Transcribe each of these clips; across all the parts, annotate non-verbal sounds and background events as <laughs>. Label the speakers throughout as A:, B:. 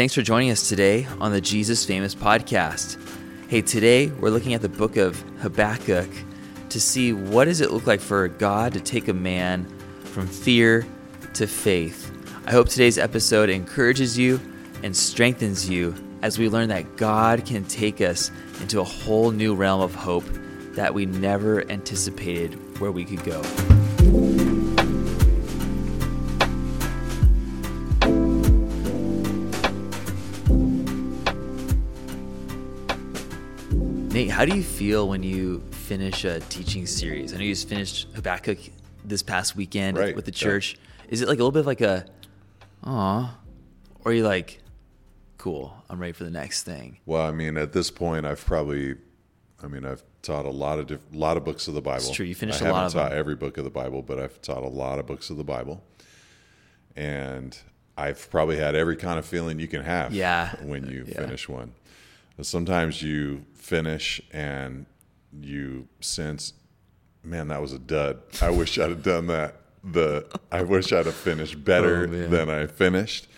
A: Thanks for joining us today on the Jesus Famous podcast. Hey, today we're looking at the book of Habakkuk to see what does it look like for God to take a man from fear to faith. I hope today's episode encourages you and strengthens you as we learn that God can take us into a whole new realm of hope that we never anticipated where we could go. How do you feel when you finish a teaching series? I know you just finished Habakkuk this past weekend
B: Right,
A: with the
B: yeah.
A: church. Is it like a little bit of like a, aw, or are you like, cool, I'm ready for the next thing?
B: Well, I mean, at this point, I've probably, I mean, I've taught a lot of diff- lot of books of the Bible.
A: true. You finished
B: I
A: a lot
B: haven't
A: of
B: taught
A: them.
B: every book of the Bible, but I've taught a lot of books of the Bible, and I've probably had every kind of feeling you can have.
A: Yeah.
B: When you
A: Yeah.
B: finish one, sometimes you finish and you sense, man, that was a dud. I wish I'd have done that. The I wish I'd have finished better
A: Oh,
B: than I finished.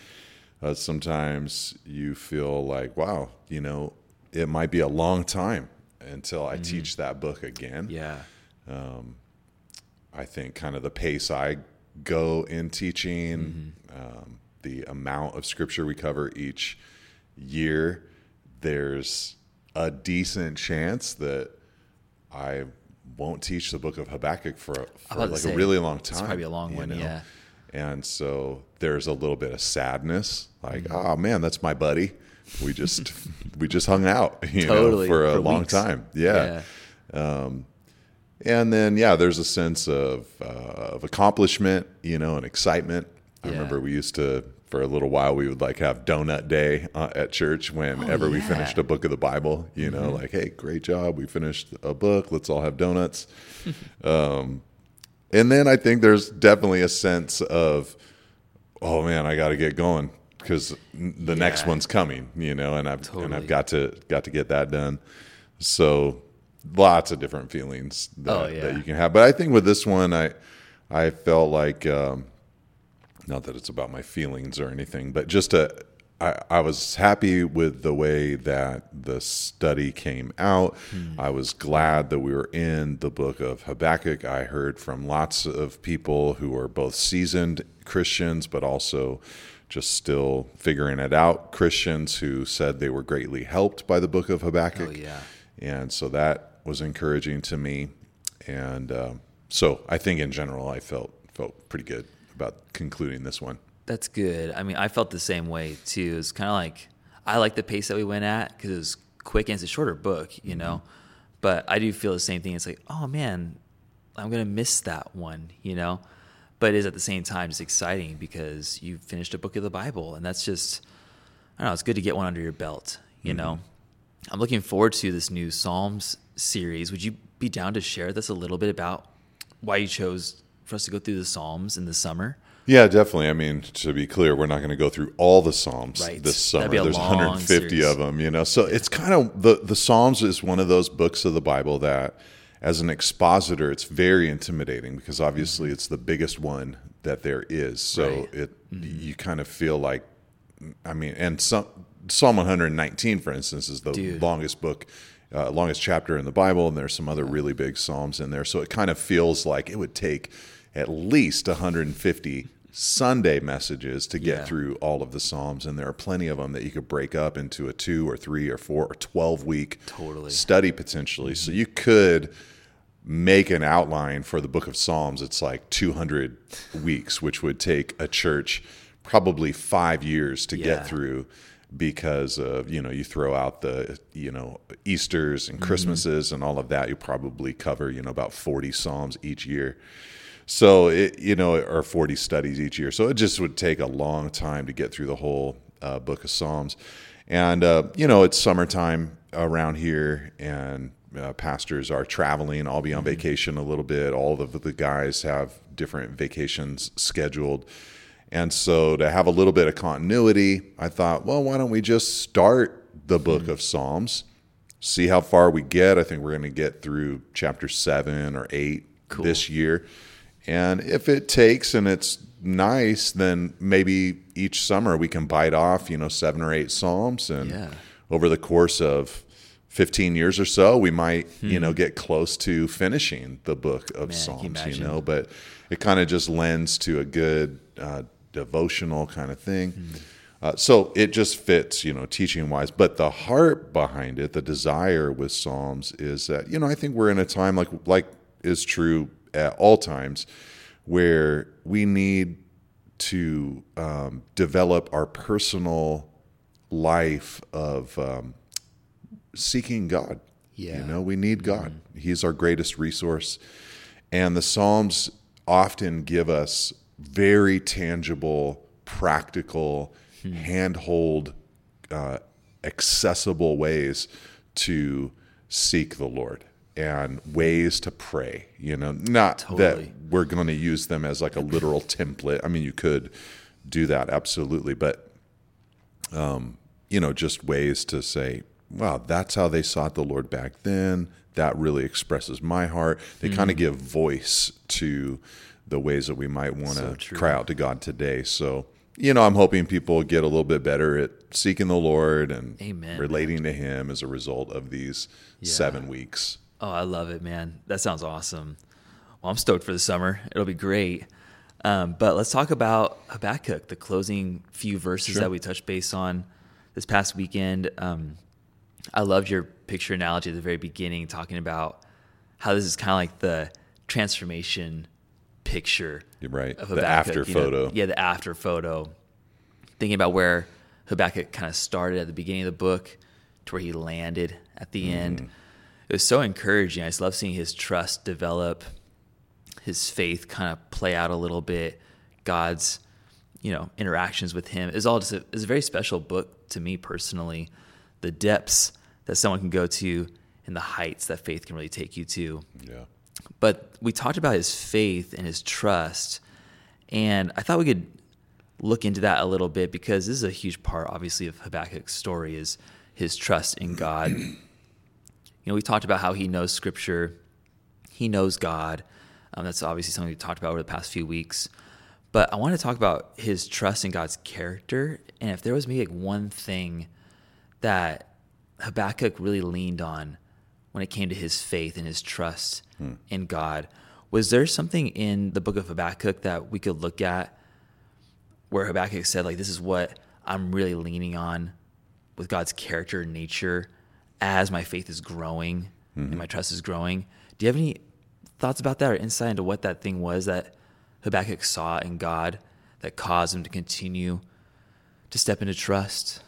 B: Uh, sometimes you feel like, wow, you know, it might be a long time until I teach that book again.
A: Yeah.
B: I think kind of the pace I go in teaching,
A: Mm-hmm.
B: um, the amount of scripture we cover each year, there's a decent chance that I won't teach the book of Habakkuk for, for like
A: say,
B: a really long time.
A: probably a long one, yeah.
B: And so there's a little bit of sadness, like,
A: Mm-hmm.
B: oh man, that's my buddy. We just <laughs> we just hung out, <laughs> you
A: Totally,
B: know, for a
A: for
B: long
A: weeks.
B: time. Yeah. And then yeah, there's a sense of uh, of accomplishment, you know, and excitement. I
A: Yeah.
B: remember we used to for a little while we would like have donut day uh, at church whenever we
A: yeah.
B: finished a book of the Bible. You know, like hey, great job, we finished a book. Let's all have donuts. <laughs> um, and then I think there's definitely a sense of, oh man, I got to get going because the next one's coming. You know, and I've and I've got to got to get that done. So lots of different feelings that,
A: Oh, yeah.
B: that you can have. But I think with this one, I I felt like um, not that it's about my feelings or anything, but just a, I, I was happy with the way that the study came out. I was glad that we were in the book of Habakkuk. I heard from lots of people who are both seasoned Christians, but also just still figuring it out Christians who said they were greatly helped by the book of Habakkuk.
A: Oh, yeah.
B: And so that was encouraging to me. And um, so I think in general, I felt felt pretty good about concluding this one.
A: That's good. I mean, I felt the same way too. It's kind of like I like the pace that we went at because it was quick and it's a shorter book, you mm-hmm. know. But I do feel the same thing. It's like, oh man, I'm gonna miss that one, you know. But it is at the same time just exciting because you finished a book of the Bible, and that's just I don't know. It's good to get one under your belt, you mm-hmm. know. I'm looking forward to this new Psalms series. Would you be down to share this a little bit about why you chose for us to go through the Psalms in the summer?
B: Yeah, definitely. I mean, to be clear, we're not going to go through all the Psalms
A: Right.
B: this summer.
A: That'd be a
B: There's 150
A: series.
B: of them, you know. So it's kind of the the Psalms is one of those books of the Bible that as an expositor it's very intimidating because obviously it's the biggest one that there is. So
A: Mm-hmm. Right. Mm-hmm.
B: it you kind of feel like I mean, and some Psalm 119 for instance is the
A: Dude.
B: longest book uh, longest chapter in the Bible, and there's some other really big psalms in there. So it kind of feels like it would take at least 150 Sunday messages to get
A: Yeah.
B: through all of the psalms, and there are plenty of them that you could break up into a two or three or four or 12 week
A: Totally.
B: study potentially. So you could make an outline for the book of Psalms. It's like 200 weeks, which would take a church probably five years to
A: Yeah.
B: get through because of you know you throw out the you know easters and mm-hmm. christmases and all of that you probably cover you know about 40 psalms each year so it you know or 40 studies each year. So it just would take a long time to get through the whole uh, book of psalms. And uh, you know it's summertime around here and uh, pastors are traveling. I'll be on vacation a little bit. All of the guys have different vacations scheduled. And so to have a little bit of continuity, I thought, well, why don't we just start the book of Psalms, see how far we get. I think we're going to get through chapter seven or eight this year. And if it takes and it's nice, then maybe each summer we can bite off, you know, seven or eight psalms, and
A: Yeah.
B: over the course of 15 years or so, we might, you know, get close to finishing the book of
A: Hmm. Man,
B: Psalms, you know, but it kind of just lends to a good uh, devotional kind of thing.
A: Hmm.
B: Uh, so it just fits, you know, teaching wise. But the heart behind it, the desire with Psalms is that, you know, I think we're in a time like, like is true at all times where we need to um, develop our personal life of um, seeking God.
A: Yeah.
B: You know, we need God. He's our greatest resource. And the Psalms often give us very tangible, practical, handhold, uh, accessible ways to seek the Lord and ways to pray. You know, not
A: Totally.
B: that we're going to use them as like a literal template. I mean, you could do that absolutely, but um, you know, just ways to say, wow, that's how they sought the Lord back then. That really expresses my heart. They mm-hmm. kind of give voice to the ways that we might want to
A: So
B: cry out to God today. So, you know, I'm hoping people get a little bit better at seeking the Lord and
A: Amen,
B: relating to Him as a result of these seven weeks.
A: Oh, I love it, man. That sounds awesome. Well, I'm stoked for the summer. It'll be great. Um, but let's talk about Habakkuk, the closing few verses
B: Sure.
A: that we touched base on this past weekend. Um, I loved your picture analogy at the very beginning, talking about how this is kind of like the transformation picture
B: You're right.
A: of
B: The after
A: you know?
B: photo.
A: Yeah, the after photo. Thinking about where Habakkuk kind of started at the beginning of the book to where he landed at the
B: Mm-hmm.
A: end. It was so encouraging. I just love seeing his trust develop, his faith kind of play out a little bit, God's, you know, interactions with him. It's all just a, it's a very special book to me personally. The depths that someone can go to and the heights that faith can really take you to
B: Yeah.
A: but we talked about his faith and his trust and i thought we could look into that a little bit because this is a huge part obviously of habakkuk's story is his trust in god you know we talked about how he knows scripture. He knows god. Um, that's obviously something we talked about over the past few weeks. But i want to talk about his trust in god's character. And if there was maybe like one thing that Habakkuk really leaned on when it came to his faith and his trust in God. Was there something in the book of Habakkuk that we could look at where Habakkuk said, like, this is what I'm really leaning on with God's character and nature as my faith is growing and mm-hmm. my trust is growing? Do you have any thoughts about that or insight into what that thing was that Habakkuk saw in God that caused him to continue to step into trust?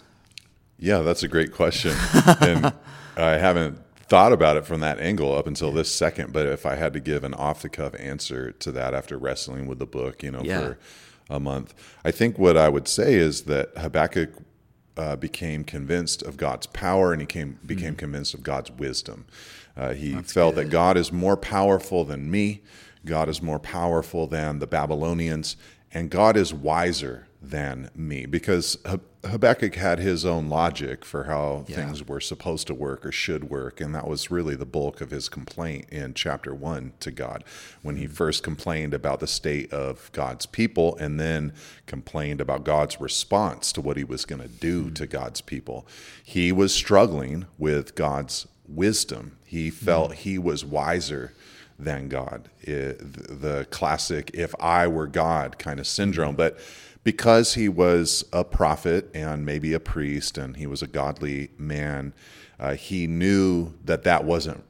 B: Yeah, that's a great question. <laughs> and I haven't thought about it from that angle up until this second, but if I had to give an off the cuff answer to that after wrestling with the book, you know,
A: Yeah.
B: for a month, I think what I would say is that Habakkuk uh, became convinced of God's power and he came, became convinced of God's wisdom. Uh, he felt that God is more powerful than me, God is more powerful than the Babylonians, and God is wiser than me because Hab- Habakkuk had his own logic for how
A: Yeah.
B: things were supposed to work or should work. And that was really the bulk of his complaint in chapter one to God when he hmm. first complained about the state of God's people and then complained about God's response to what he was going to do hmm. to God's people. He was struggling with God's wisdom. He hmm. felt he was wiser than God. It- the classic if I were God kind of syndrome. But because he was a prophet and maybe a priest and he was a godly man, uh, he knew that that wasn't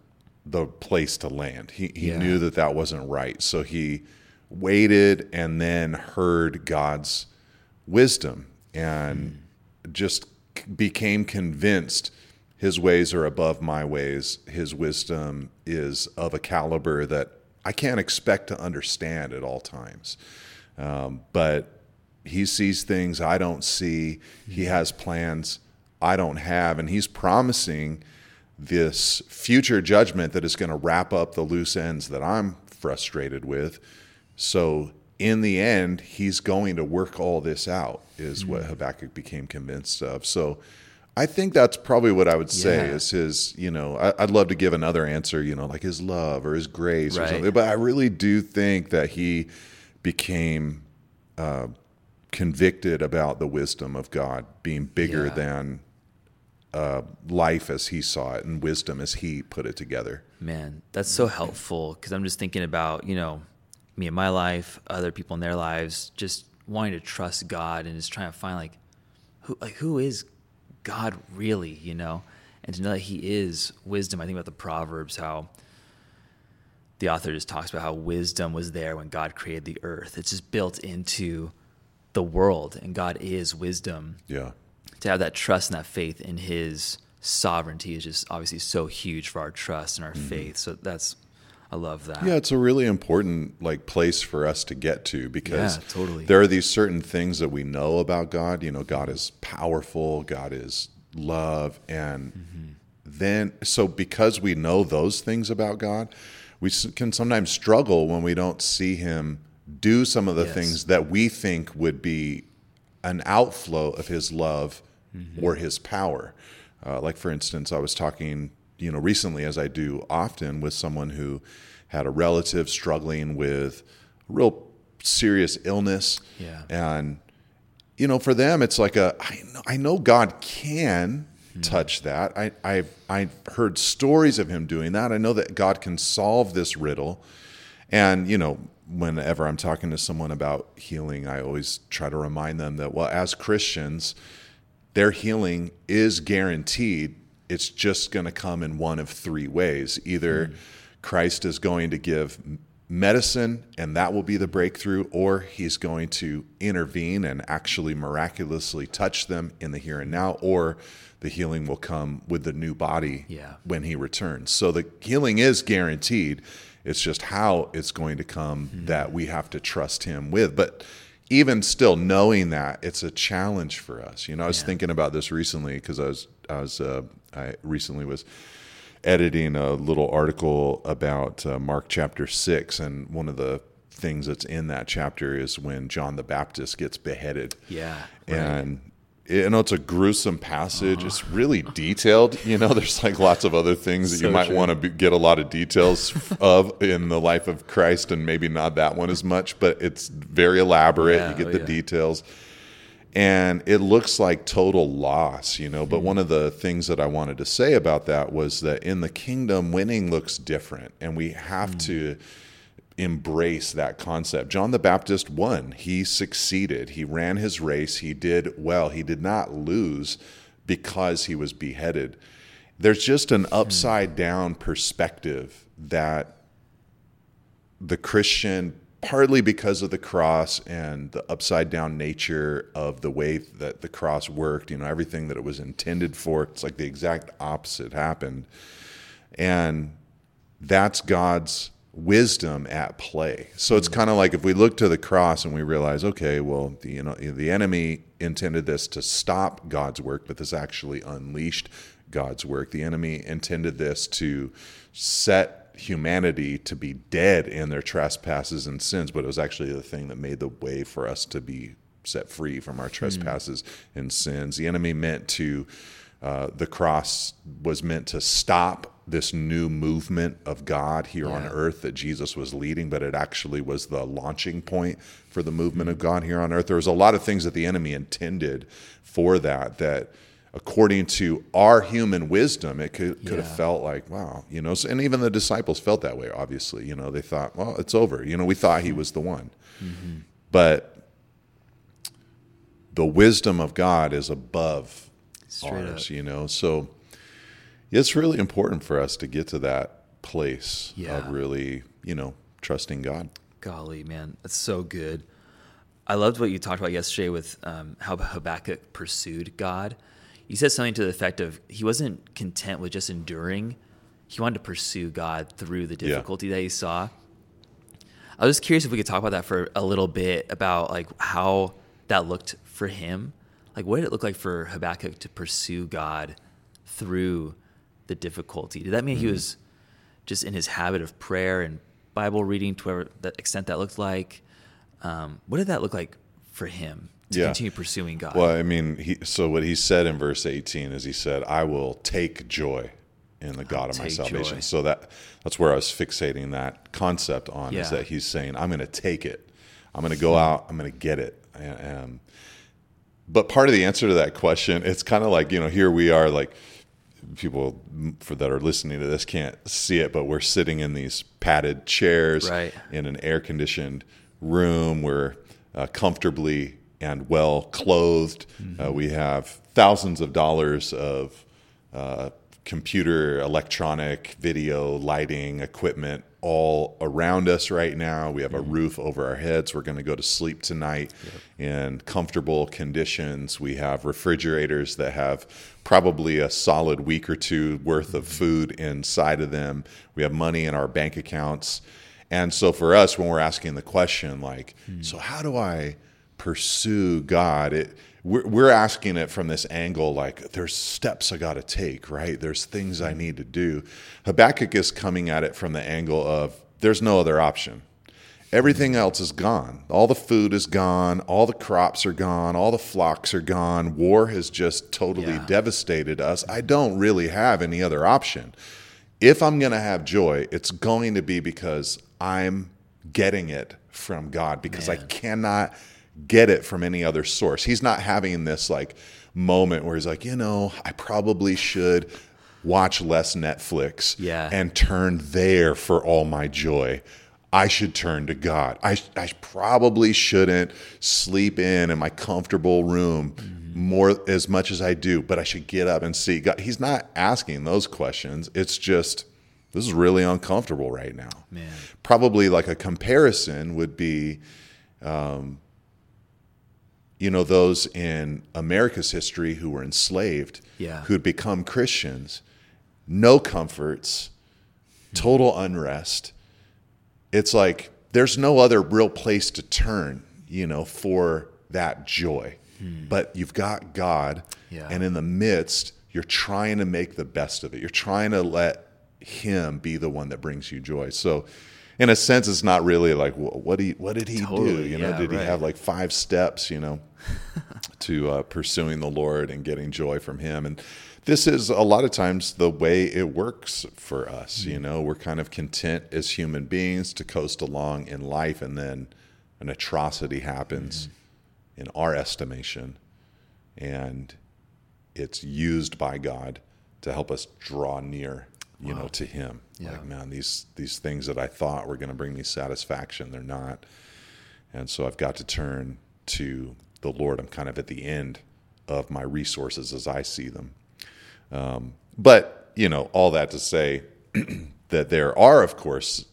B: the place to land. He, he
A: Yeah.
B: knew that that wasn't right. So he waited and then heard God's wisdom and just became convinced his ways are above my ways. His wisdom is of a caliber that I can't expect to understand at all times. Um, but he sees things I don't see. He has plans I don't have. And he's promising this future judgment that is going to wrap up the loose ends that I'm frustrated with. So, in the end, he's going to work all this out, is what Habakkuk became convinced of. So, I think that's probably what I would say
A: Yeah.
B: is his, you know, I, I'd love to give another answer, you know, like his love or his grace or something. But I really do think that he became uh, convicted about the wisdom of God being bigger
A: Yeah.
B: than uh, life as he saw it and wisdom as he put it together.
A: Man, that's so helpful because I'm just thinking about, you know, me in my life, other people in their lives, just wanting to trust God and just trying to find like who like who is God really, you know? And to know that he is wisdom. I think about the Proverbs, how the author just talks about how wisdom was there when God created the earth. It's just built into the world and God is wisdom
B: Yeah.
A: to have that trust and that faith in his sovereignty is just obviously so huge for our trust and our faith. So that's I love that.
B: Yeah, it's a really important like place for us to get to because
A: Yeah, totally.
B: there are these certain things that we know about God. You know, God is powerful, God is love, and
A: Mm-hmm.
B: then so because we know those things about God, we can sometimes struggle when we don't see Him do some of the
A: Yes.
B: things that we think would be an outflow of His love
A: Mm-hmm.
B: or His power. Uh, like for instance, I was talking, you know, recently, as I do often, with someone who had a relative struggling with real serious illness,
A: Yeah.
B: and you know, for them, it's like a I know, I know God can touch that. I I I've heard stories of Him doing that. I know that God can solve this riddle, and you know. Whenever I'm talking to someone about healing, I always try to remind them that, well, as Christians, their healing is guaranteed. It's just going to come in one of three ways. Either hmm. Christ is going to give medicine and that will be the breakthrough, or he's going to intervene and actually miraculously touch them in the here and now, or the healing will come with the new body
A: Yeah.
B: when he returns. So the healing is guaranteed. It's just how it's going to come that we have to trust him with. But even still knowing that it's a challenge for us. You know, I was
A: Yeah.
B: thinking about this recently because I was I was uh, I recently was editing a little article about uh, Mark chapter 6 and one of the things that's in that chapter is when John the Baptist gets beheaded
A: Yeah. right.
B: and you know it's a gruesome passage it's really detailed you know <laughs> there's like lots of other things that you might want to be, get a lot of details of in the life of christ and maybe not that one as much but it's very elaborate
A: Yeah,
B: you get
A: oh,
B: the
A: yeah.
B: details and it looks like total loss you know but
A: Mm-hmm.
B: one of the things that i wanted to say about that was that in the kingdom winning looks different and we have
A: Mm.
B: to embrace that concept. John the Baptist won. He succeeded. He ran his race. He did well. He did not lose because he was beheaded. There's just an hmm. upside down perspective that the Christian, partly because of the cross and the upside down nature of the way that the cross worked, you know, everything that it was intended for, it's like the exact opposite happened. And that's God's wisdom at play. So it's kind of like if we look to the cross and we realize, okay, well, the, you know, the enemy intended this to stop God's work, but this actually unleashed God's work. The enemy intended this to set humanity to be dead in their trespasses and sins, but it was actually the thing that made the way for us to be set free from our trespasses and sins. The enemy meant to uh, the cross was meant to stop this new movement of God here on earth that Jesus was leading, but it actually was the launching point for the movement of God here on earth. There was a lot of things that the enemy intended for that, that according to our human wisdom, it could, could have felt like, wow, you know, and even the disciples felt that way, obviously. You know, they thought, well, it's over. You know, we thought he mm-hmm. was the one. Mm-hmm. But the wisdom of God is above
A: Straight
B: ours,
A: up.
B: you know. So it's really important for us to get to that place
A: Yeah.
B: of really, you know, trusting God.
A: Golly, man, that's so good. I loved what you talked about yesterday with um, how Habakkuk pursued God. You said something to the effect of he wasn't content with just enduring; he wanted to pursue God through the difficulty that he saw. I was curious if we could talk about that for a little bit about like how that looked for him. Like, what did it look like for Habakkuk to pursue God through the difficulty? Did that mean he mm-hmm. was just in his habit of prayer and Bible reading to whatever that extent that looked like? Um, what did that look like for him? to
B: Yeah.
A: continue pursuing God.
B: Well, I mean, he, so what he said in verse 18 is he said, I will take joy in the God of my salvation.
A: joy.
B: So that that's where I was fixating that concept on is that he's saying, I'm going to take it. I'm going to go hmm. out. I'm going to get it. And, and- but part of the answer to that question, it's kind of like, you know, here we are like people for that are listening to this can't see it, but we're sitting in these padded chairs
A: Right.
B: in an air conditioned room. We're uh, comfortably and well clothed. Uh, we have thousands of dollars of uh, computer, electronic, video, lighting, equipment all around us right now. We have a mm-hmm. roof over our heads. We're going to go to sleep tonight in comfortable conditions. We have refrigerators that have probably a solid week or two worth of mm-hmm. food inside of them. We have money in our bank accounts. And so for us, when we're asking the question, like, mm. so how do I pursue God? It, we're, we're asking it from this angle, like, there's steps I got to take, right? There's things I need to do. Habakkuk is coming at it from the angle of there's no other option. Everything else is gone. All the food is gone. All the crops are gone. All the flocks are gone. War has just totally
A: Yeah.
B: devastated us. I don't really have any other option. If I'm going to have joy, it's going to be because I'm getting it from God because I cannot get it from any other source. He's not having this like moment where he's like, you know, I probably should watch less Netflix
A: Yeah.
B: and turn there for all my joy. I should turn to God. I, I probably shouldn't sleep in in my comfortable room more as much as I do, but I should get up and see God. He's not asking those questions. It's just this is really uncomfortable right now.
A: Man.
B: Probably like a comparison would be, um, you know, those in America's history who were enslaved,
A: Yeah.
B: who'd become Christians, no comforts, total unrest. It's like there's no other real place to turn, you know, for that joy. Hmm. But you've got God,
A: Yeah.
B: and in the midst, you're trying to make the best of it. You're trying to let Him be the one that brings you joy. So, in a sense, it's not really like wh- what he what did he do? You know,
A: yeah,
B: did he have like five steps? You know, <laughs> to uh, pursuing the Lord and getting joy from Him. And this is a lot of times the way it works for us.
A: Mm-hmm.
B: You know, we're kind of content as human beings to coast along in life, and then an atrocity happens
A: Mm-hmm.
B: in our estimation, and it's used by God to help us draw near. You know, to Him.
A: Yeah.
B: Like, man, these these things that I thought were going to bring me satisfaction, they're not. And so I've got to turn to the Lord. I'm kind of at the end of my resources as I see them. Um, but, you know, all that to say <clears throat> that there are, of course,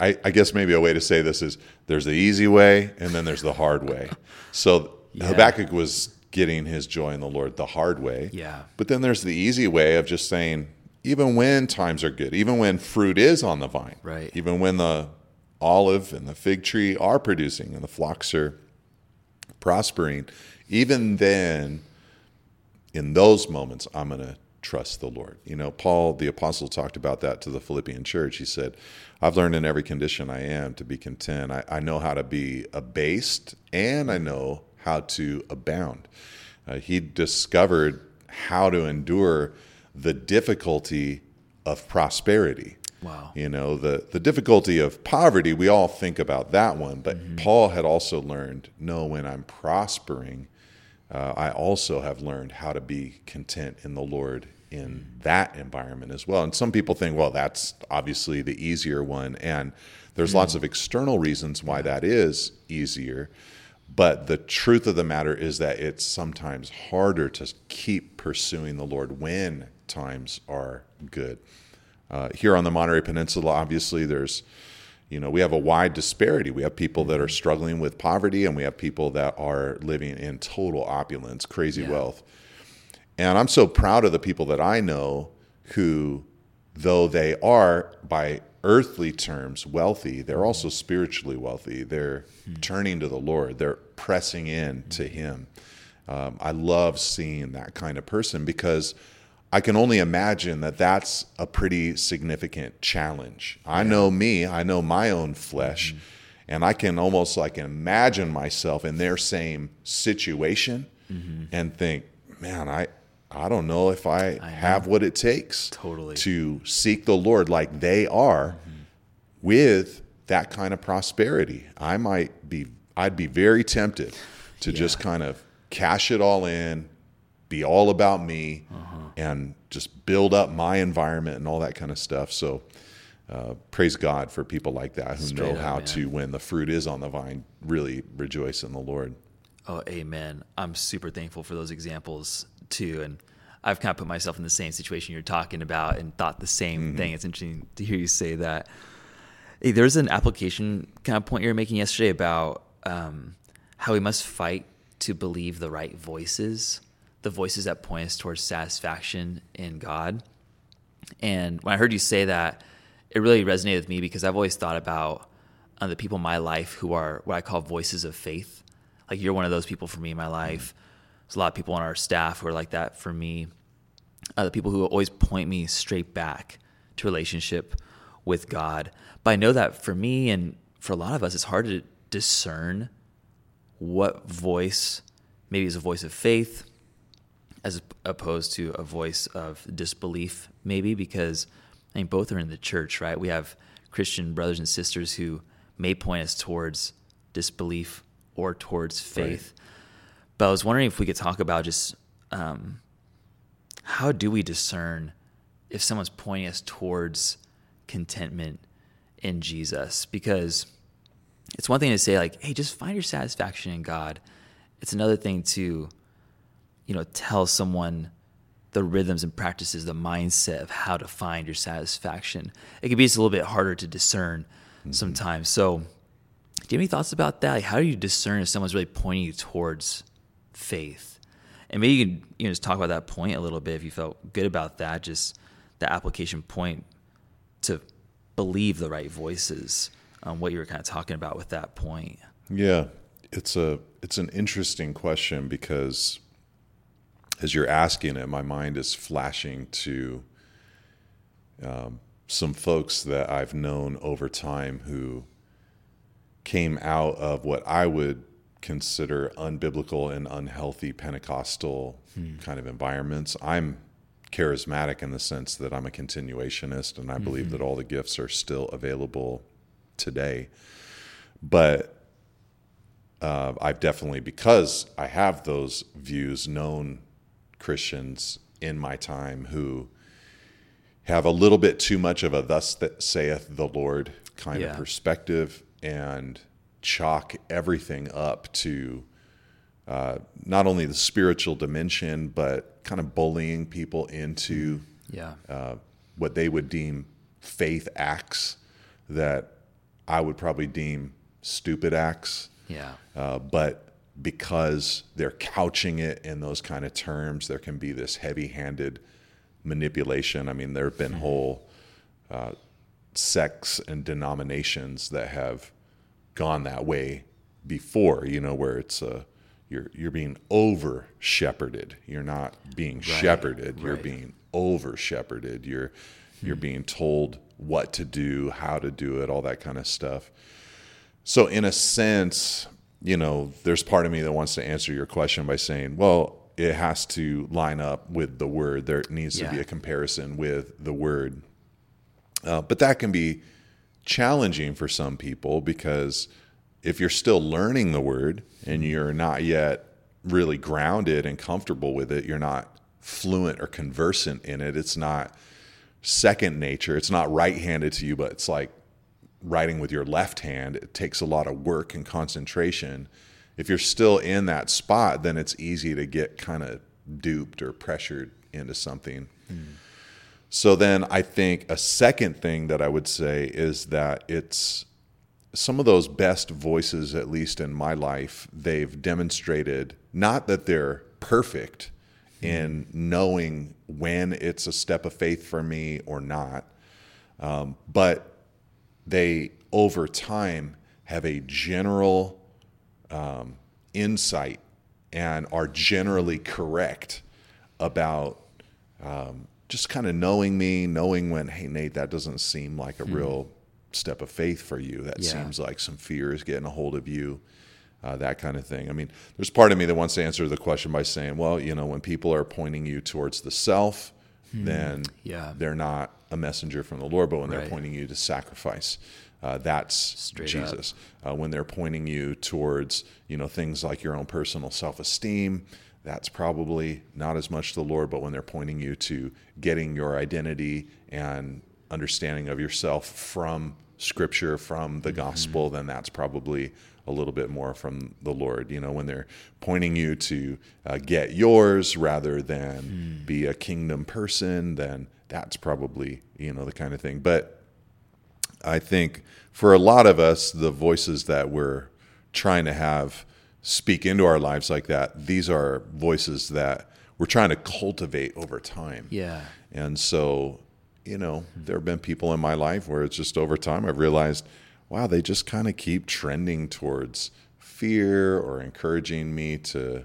B: I, I guess maybe a way to say this is there's the easy way and then there's the hard way. So <laughs>
A: Yeah.
B: Habakkuk was getting his joy in the Lord the hard way.
A: Yeah.
B: But then there's the easy way of just saying, even when times are good, even when fruit is on the vine,
A: Right.
B: even when the olive and the fig tree are producing and the flocks are prospering, even then, in those moments, I'm going to trust the Lord. You know, Paul, the apostle, talked about that to the Philippian church. He said, I've learned in every condition I am to be content. I, I know how to be abased and I know how to abound. Uh, he discovered how to endure the difficulty of prosperity.
A: Wow.
B: You know, the, the difficulty of poverty, we all think about that one, but Paul had also learned no, when I'm prospering, uh, I also have learned how to be content in the Lord in that environment as well. And some people think, well, that's obviously the easier one. And there's lots of external reasons why that is easier. But the truth of the matter is that it's sometimes harder to keep pursuing the Lord when times are good. Uh, here on the Monterey Peninsula, obviously, there's, you know, we have a wide disparity. We have people that are struggling with poverty, and we have people that are living in total opulence, crazy
A: Yeah.
B: wealth. And I'm so proud of the people that I know who, though they are by earthly terms wealthy, they're also spiritually wealthy. They're turning to the Lord, they're pressing in to Him. Um, I love seeing that kind of person because I can only imagine that that's a pretty significant challenge. I know me, I know my own flesh. and I can almost like imagine myself in their same situation
A: Mm-hmm.
B: and think, man, I I don't know if I, have what it takes
A: Totally.
B: to seek the Lord like they are with that kind of prosperity. I might be I'd be very tempted to just kind of cash it all in, be all about me
A: Uh-huh.
B: and just build up my environment and all that kind of stuff. So uh, praise God for people like that who
A: Straight
B: know
A: up,
B: how
A: man.
B: to, when the fruit is on the vine, really rejoice in the Lord.
A: Oh, amen. I'm super thankful for those examples too. And I've kind of put myself in the same situation you're talking about and thought the same thing. It's interesting to hear you say that. Hey, there's an application kind of point you were making yesterday about um, how we must fight to believe the right voices, the voices that point us towards satisfaction in God. And when I heard you say that, it really resonated with me because I've always thought about uh, the people in my life who are what I call voices of faith. Like you're one of those people for me in my life. There's a lot of people on our staff who are like that for me. Uh, the people who always point me straight back to relationship with God. But I know that for me and for a lot of us, it's hard to discern what voice maybe is a voice of faith as opposed to a voice of disbelief, maybe because I mean both are in the church, right? We have Christian brothers and sisters who may point us towards disbelief or towards faith. But I was wondering if we could talk about just um, how do we discern if someone's pointing us towards contentment in Jesus? Because it's one thing to say like, "Hey, just find your satisfaction in God." It's another thing to you know, tell someone the rhythms and practices, the mindset of how to find your satisfaction. It can be just a little bit harder to discern sometimes. So, do you have any thoughts about that? Like, how do you discern if someone's really pointing you towards faith? And maybe you can you know just talk about that point a little bit if you felt good about that. Just the application point to believe the right voices. Um, what you were kind of talking about with that point.
B: Yeah, it's a it's an interesting question because as you're asking it, my mind is flashing to um, some folks that I've known over time who came out of what I would consider unbiblical and unhealthy Pentecostal kind of environments. I'm charismatic in the sense that I'm a continuationist and I believe that all the gifts are still available today. But uh, I've definitely, because I have those views, known Christians in my time who have a little bit too much of a thus that saith the Lord kind
A: Yeah.
B: of perspective and chalk everything up to uh, not only the spiritual dimension, but kind of bullying people into
A: Yeah.
B: uh, what they would deem faith acts that I would probably deem stupid acts.
A: Yeah.
B: Uh, but because they're couching it in those kind of terms, there can be this heavy handed manipulation. I mean, there have been whole uh, sects and denominations that have gone that way before, you know, where it's uh, you're, you're being over shepherded. You're not being shepherded, you're
A: right.
B: being over shepherded. You're, you're being told what to do, how to do it, all that kind of stuff. So, in a sense, you know, there's part of me that wants to answer your question by saying, well, it has to line up with the word. There needs to be a comparison with the word. Uh, but that can be challenging for some people because if you're still learning the word and you're not yet really grounded and comfortable with it, you're not fluent or conversant in it, it's not second nature, it's not right handed to you, but it's like writing with your left hand. It takes a lot of work and concentration. If you're still in that spot, then it's easy to get kind of duped or pressured into something. So then I think a second thing that I would say is that it's some of those best voices, at least in my life, they've demonstrated not that they're perfect in knowing when it's a step of faith for me or not, um, but they over time have a general um, insight and are generally correct about um, just kind of knowing me, knowing when, hey, Nate, that doesn't seem like a real step of faith for you. That
A: Yeah.
B: seems like some fear is getting a hold of you, uh, that kind of thing. I mean, there's part of me that wants to answer the question by saying, well, you know, when people are pointing you towards the self, then
A: Hmm. Yeah.
B: they're not a messenger from the Lord. But when they're pointing you to sacrifice, uh, that's
A: Straight.
B: Jesus. Uh, when they're pointing you towards, you know, things like your own personal self-esteem, that's probably not as much the Lord. But when they're pointing you to getting your identity and understanding of yourself from Scripture, from the gospel, then that's probably a little bit more from the Lord. You know, when they're pointing you to uh, get yours rather than be a kingdom person, then that's probably you know the kind of thing. But I think for a lot of us, the voices that we're trying to have speak into our lives like that, these are voices that we're trying to cultivate over time.
A: Yeah.
B: And so, you know, there have been people in my life where it's just over time I've realized, wow, they just kind of keep trending towards fear or encouraging me to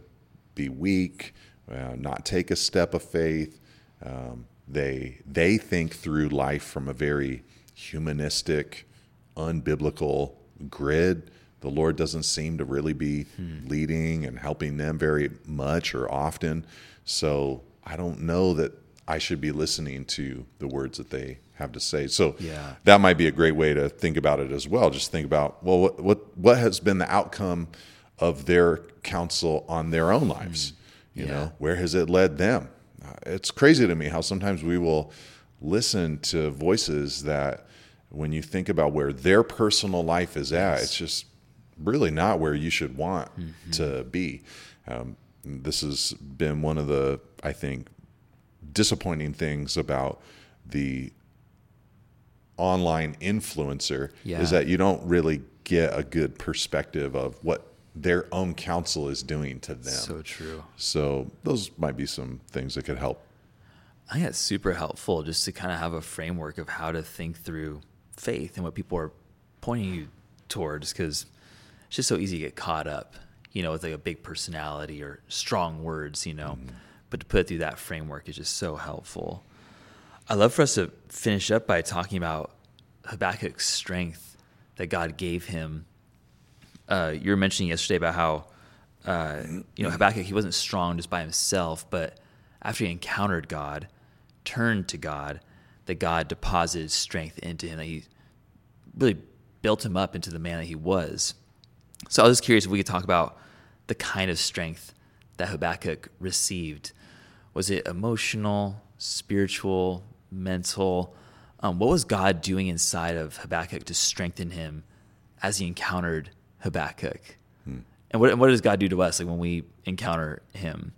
B: be weak, uh, not take a step of faith. Um, they they think through life from a very humanistic, unbiblical grid. The Lord doesn't seem to really be hmm. leading and helping them very much or often. So I don't know that I should be listening to the words that they have to say. So
A: Yeah.
B: that might be a great way to think about it as well. Just think about well, what what, what has been the outcome of their counsel on their own lives? Hmm. You
A: Yeah.
B: know, where has it led them? It's crazy to me how sometimes we will listen to voices that, when you think about where their personal life is at, it's just really not where you should want to be. Um, this has been one of the, I think, disappointing things about the online influencer
A: Yeah.
B: is that you don't really get a good perspective of what their own counsel is doing to them.
A: So true.
B: So those might be some things that could help.
A: I think it's super helpful just to kind of have a framework of how to think through faith and what people are pointing you towards because it's just so easy to get caught up, you know, with like a big personality or strong words, you know. Mm-hmm. But to put it through that framework is just so helpful. I'd love for us to finish up by talking about Habakkuk's strength that God gave him. Uh, you were mentioning yesterday about how, uh, you know, Habakkuk, he wasn't strong just by himself, but after he encountered God, turned to God, that God deposited strength into him, that he really built him up into the man that he was. So I was curious if we could talk about the kind of strength that Habakkuk received. Was it emotional, spiritual, mental? Um, what was God doing inside of Habakkuk to strengthen him as he encountered Habakkuk? And what, what does God do to us like when we encounter him?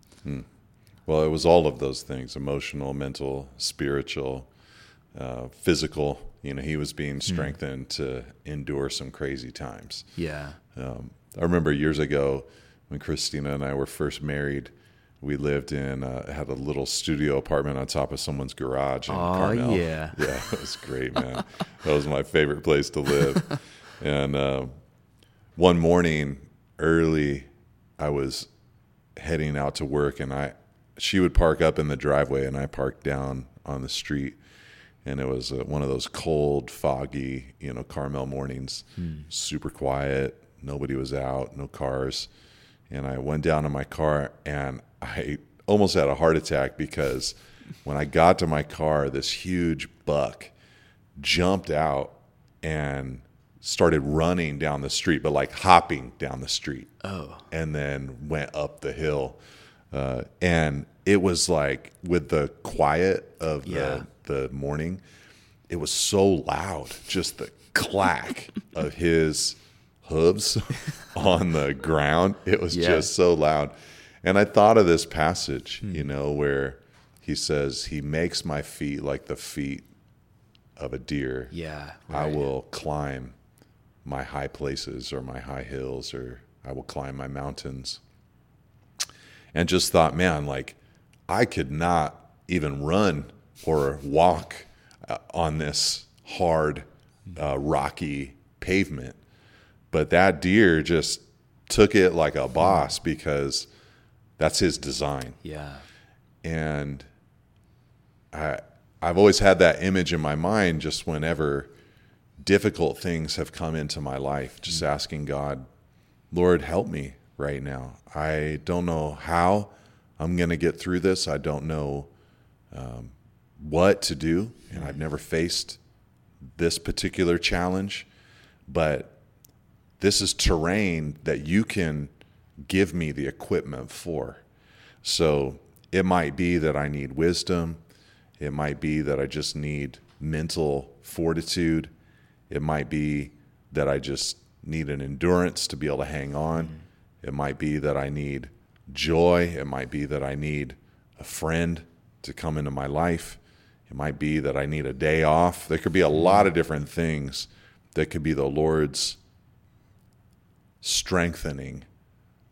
B: Well, it was all of those things emotional, mental, spiritual, uh, physical. You know, he was being strengthened to endure some crazy times.
A: Yeah.
B: Um, I remember years ago when Christina and I were first married, we lived in, uh, had a little studio apartment on top of someone's garage in
A: Aw,
B: Carmel.
A: yeah. <laughs>
B: Yeah, it was great, man. that was my favorite place to live. <laughs> and uh, one morning early, I was heading out to work, and I she would park up in the driveway, and I parked down on the street. And it was uh, one of those cold, foggy, you know, Carmel mornings, super quiet. Nobody was out, no cars. And I went down to my car, and I almost had a heart attack because when I got to my car, this huge buck jumped out and started running down the street, but like hopping down the street.
A: Oh.
B: And then went up the hill. Uh, and it was like with the quiet of
A: Yeah.
B: the, the morning, it was so loud, just the clack <laughs> of his hooves <laughs> on the ground. It was
A: Yeah.
B: just so loud. And I thought of this passage, you know, where he says, He makes my feet like the feet of a deer.
A: Yeah.
B: I will climb my high places or my high hills or I will climb my mountains. And just thought, man, like I could not even run or walk uh, on this hard, uh, rocky pavement. But that deer just took it like a boss because that's his design
A: Yeah.
B: and I I've always had that image in my mind just whenever difficult things have come into my life, just asking God, Lord, help me right now. I don't know how I'm going to get through this. I don't know um, what to do, and I've never faced this particular challenge, but this is terrain that you can give me the equipment for. So it might be that I need wisdom. It might be that I just need mental fortitude. It might be that I just need an endurance to be able to hang on. It might be that I need joy. It might be that I need a friend to come into my life. It might be that I need a day off. There could be a lot of different things that could be the Lord's strengthening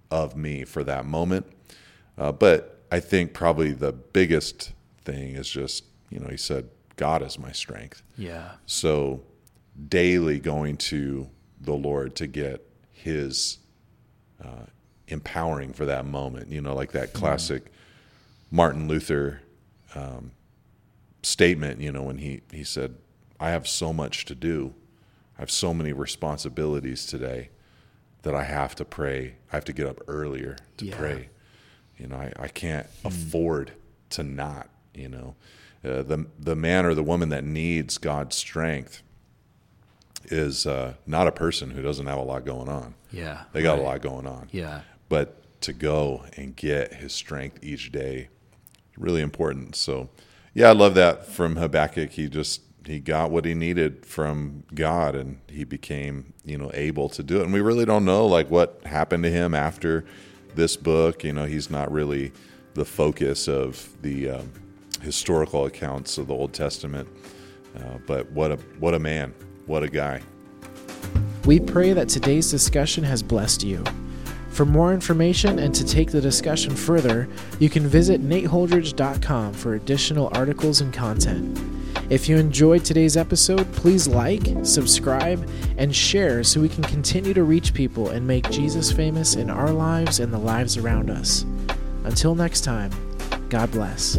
B: of me for that moment. Uh, but I think probably the biggest thing is just, you know, he said, God is my strength.
A: Yeah.
B: So daily going to the Lord to get his uh, empowering for that moment, you know, like that classic Martin Luther um, statement, you know, when he, he said, I have so much to do. I have so many responsibilities today that I have to pray. I have to get up earlier to
A: Yeah.
B: pray. You know, I, I can't afford to not, you know. Uh, the, the man or the woman that needs God's strength is uh, not a person who doesn't have a lot going on.
A: Yeah.
B: They got a lot going on.
A: Yeah.
B: But to go and get his strength each day, really important. So, yeah, I love that from Habakkuk. He just he got what he needed from God, and he became you know able to do it. And we really don't know like what happened to him after this book. You know, he's not really the focus of the um, historical accounts of the Old Testament. Uh, but what a what a man, what a guy.
C: We pray that today's discussion has blessed you. For more information and to take the discussion further, you can visit nateholdridge.com for additional articles and content. If you enjoyed today's episode, please like, subscribe, and share so we can continue to reach people and make Jesus famous in our lives and the lives around us. Until next time, God bless.